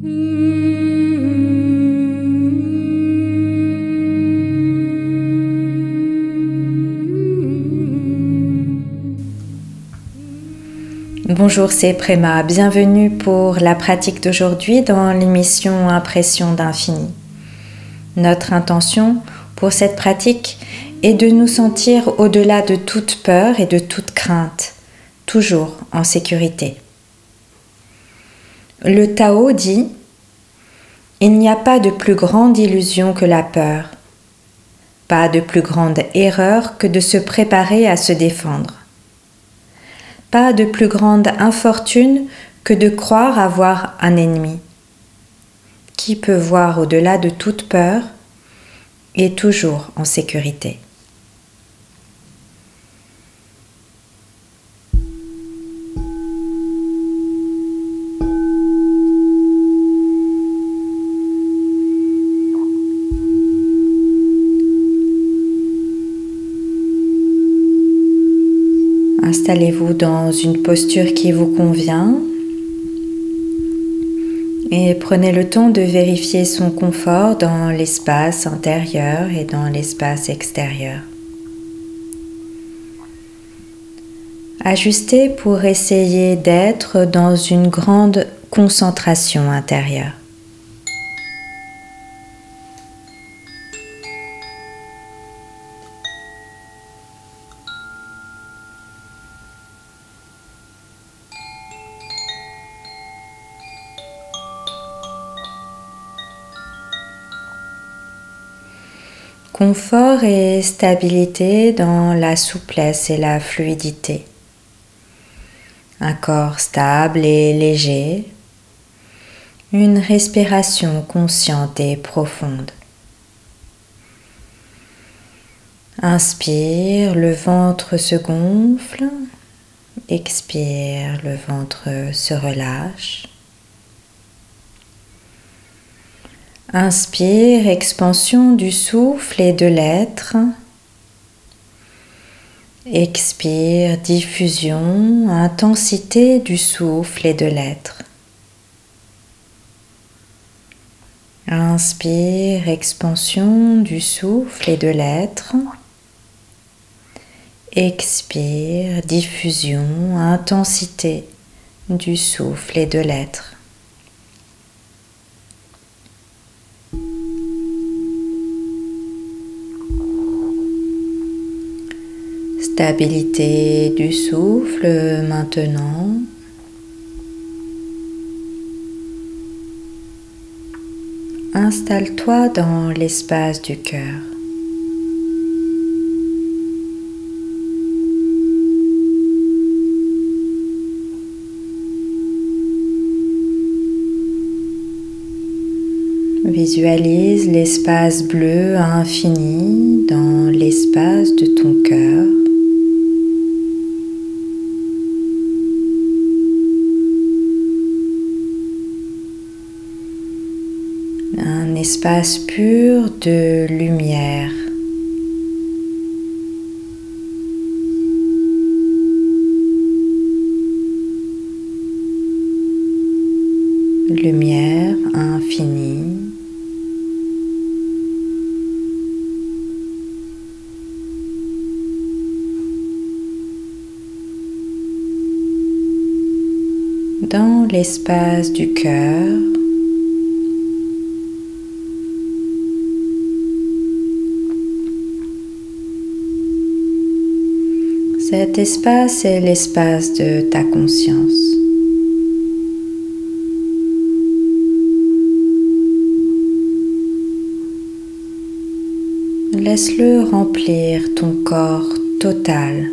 Bonjour, c'est Préma. Bienvenue pour la pratique d'aujourd'hui dans l'émission Impression d'infini. Notre intention pour cette pratique est de nous sentir au-delà de toute peur et de toute crainte, toujours en sécurité. Le Tao dit Il n'y a pas de plus grande illusion que la peur, pas de plus grande erreur que de se préparer à se défendre pas de plus grande infortune que de croire avoir un ennemi. Qui peut voir au-delà de toute peur est toujours en sécurité. Installez-vous dans une posture qui vous convient et prenez le temps de vérifier son confort dans l'espace intérieur et dans l'espace extérieur. Ajustez pour essayer d'être dans une grande concentration intérieure. Confort et stabilité dans la souplesse et la fluidité. Un corps stable et léger, une respiration consciente et profonde. Inspire, le ventre se gonfle. Expire, le ventre se relâche. Inspire, expansion du souffle et de l'être. Expire, diffusion, intensité du souffle et de l'être. Inspire, expansion du souffle et de l'être. Expire, diffusion, intensité du souffle et de l'être. Stabilité du souffle maintenant. Installe-toi dans l'espace du cœur. Visualise l'espace bleu infini dans l'espace de ton cœur. Espace pur de lumière. Lumière infinie. Dans l'espace du cœur, Cet espace est l'espace de ta conscience. Laisse-le remplir ton corps total.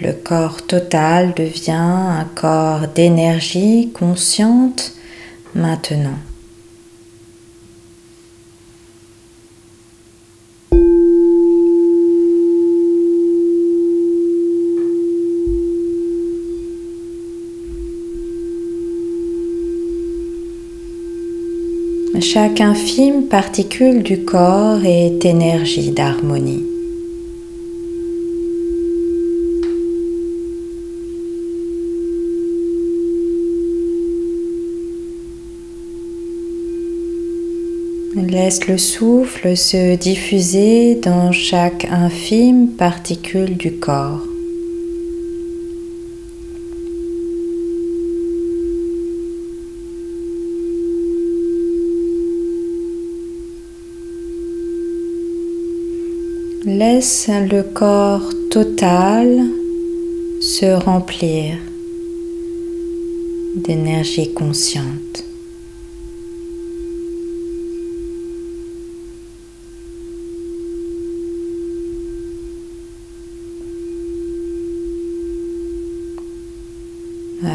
Le total devient un corps d'énergie consciente maintenant. Chaque infime particule du corps est énergie d'harmonie. Laisse le souffle se diffuser dans chaque infime particule du corps. Laisse le corps total se remplir d'énergie consciente.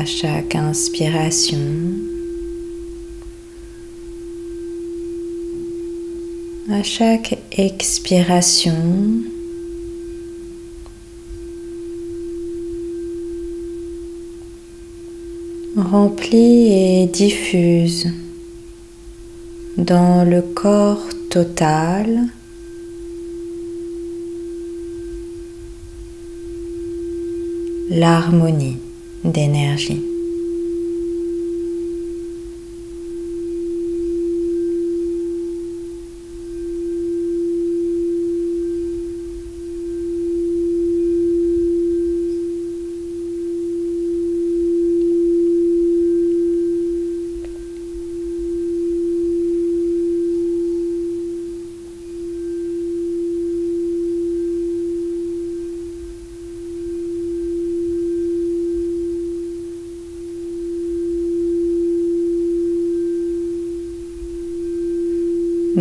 Chaque inspiration, à chaque expiration, remplis et diffuse dans le corps total. L'harmonie d'énergie.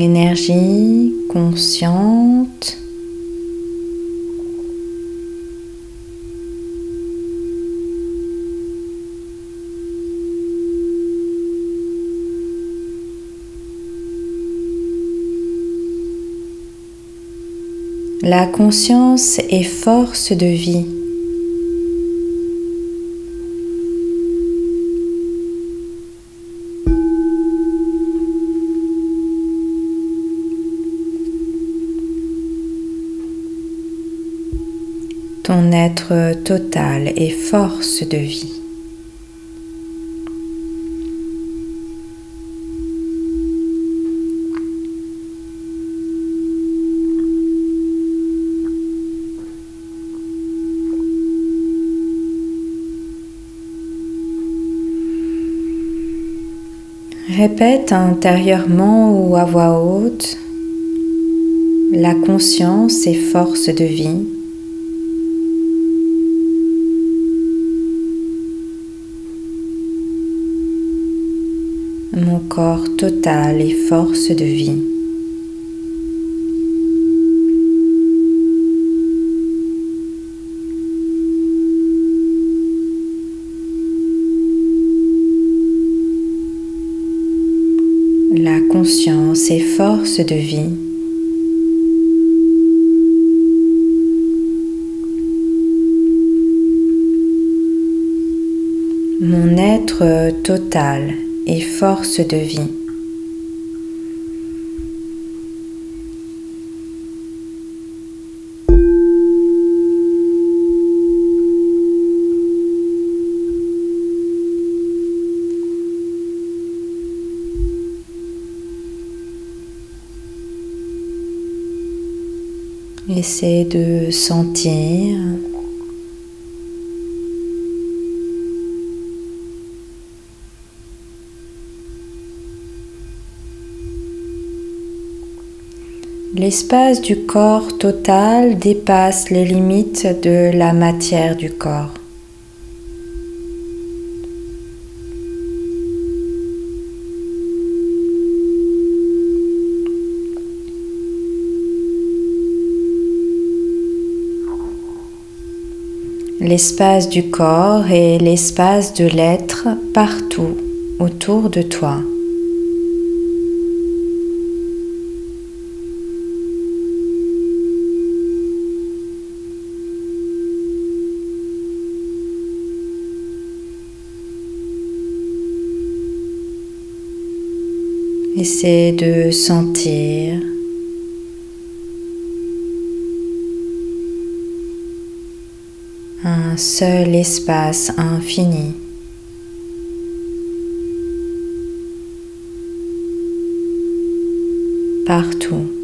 Énergie consciente. La conscience est force de vie. Ton être total et force de vie. Répète intérieurement ou à voix haute la conscience et force de vie. mon corps total et force de vie. La conscience et force de vie. Mon être total et force de vie. Essaie de sentir L'espace du corps total dépasse les limites de la matière du corps. L'espace du corps est l'espace de l'être partout autour de toi. Essaie de sentir un seul espace infini. Partout.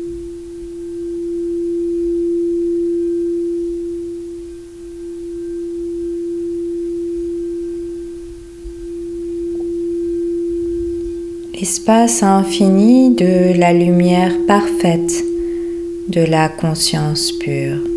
Espace infini de la lumière parfaite de la conscience pure.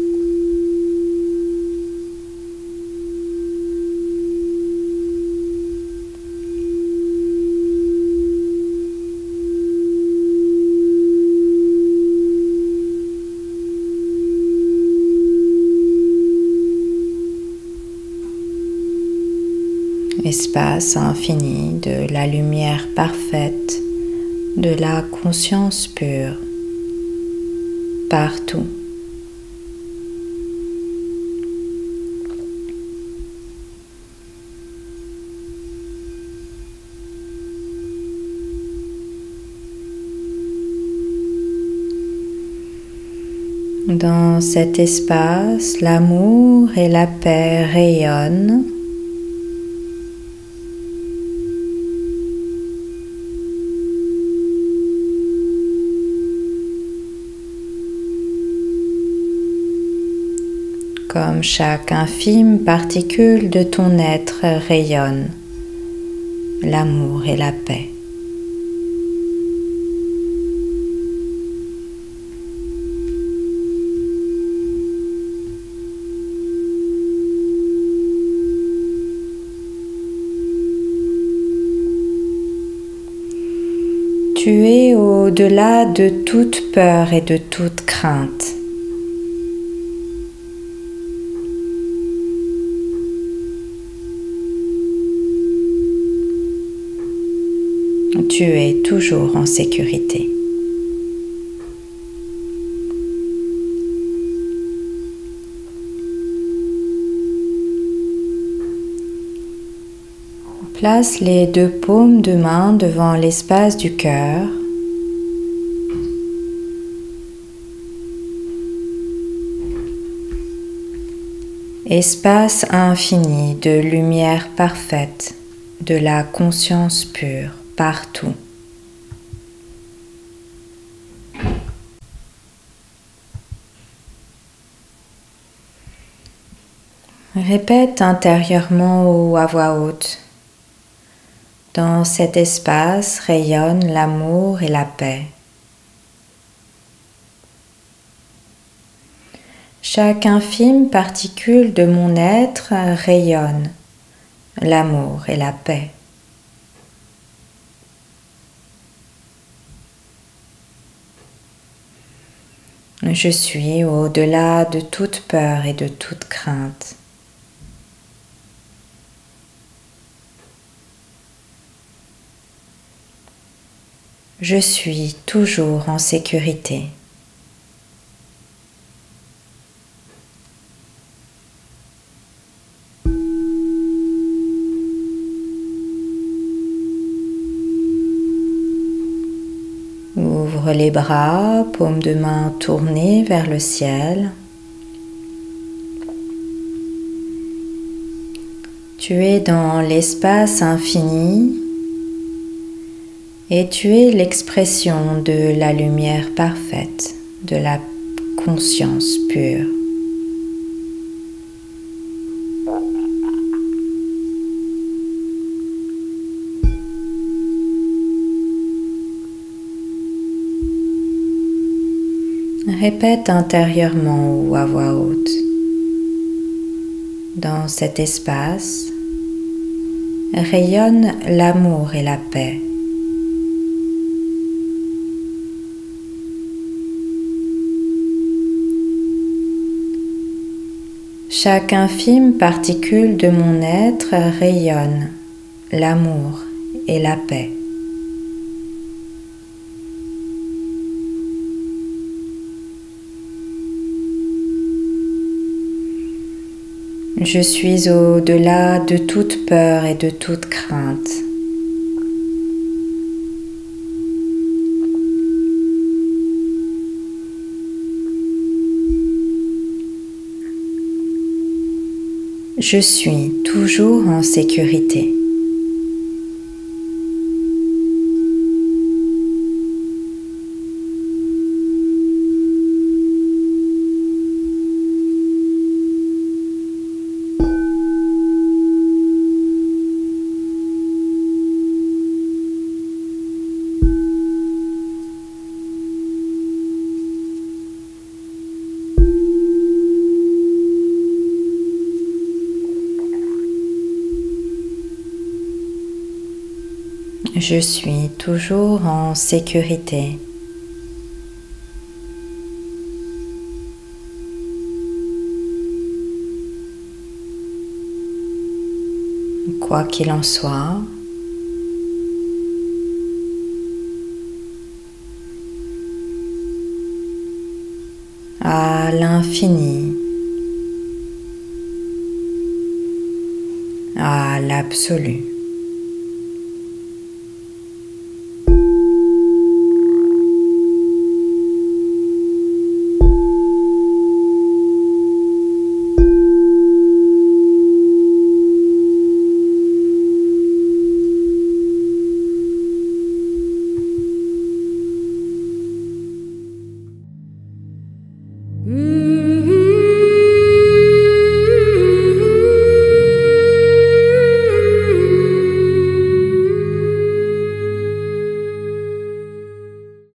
Infini de la lumière parfaite, de la conscience pure, partout. Dans cet espace, l'amour et la paix rayonnent comme chaque infime particule de ton être rayonne l'amour et la paix. Tu es au-delà de toute peur et de toute crainte. Tu es toujours en sécurité. Place les deux paumes de main devant l'espace du cœur. Espace infini de lumière parfaite, de la conscience pure partout. Répète intérieurement ou à voix haute. Dans cet espace rayonne l'amour et la paix. Chaque infime particule de mon être rayonne l'amour et la paix. Je suis au-delà de toute peur et de toute crainte. Je suis toujours en sécurité. Les bras, paume de main tournée vers le ciel. Tu es dans l'espace infini et tu es l'expression de la lumière parfaite, de la conscience pure. Répète intérieurement ou à voix haute. Dans cet espace, rayonne l'amour et la paix. Chaque infime particule de mon être rayonne l'amour et la paix. Je suis au-delà de toute peur et de toute crainte. Je suis toujours en sécurité. Je suis toujours en sécurité. Quoi qu'il en soit, à l'infini, à l'absolu.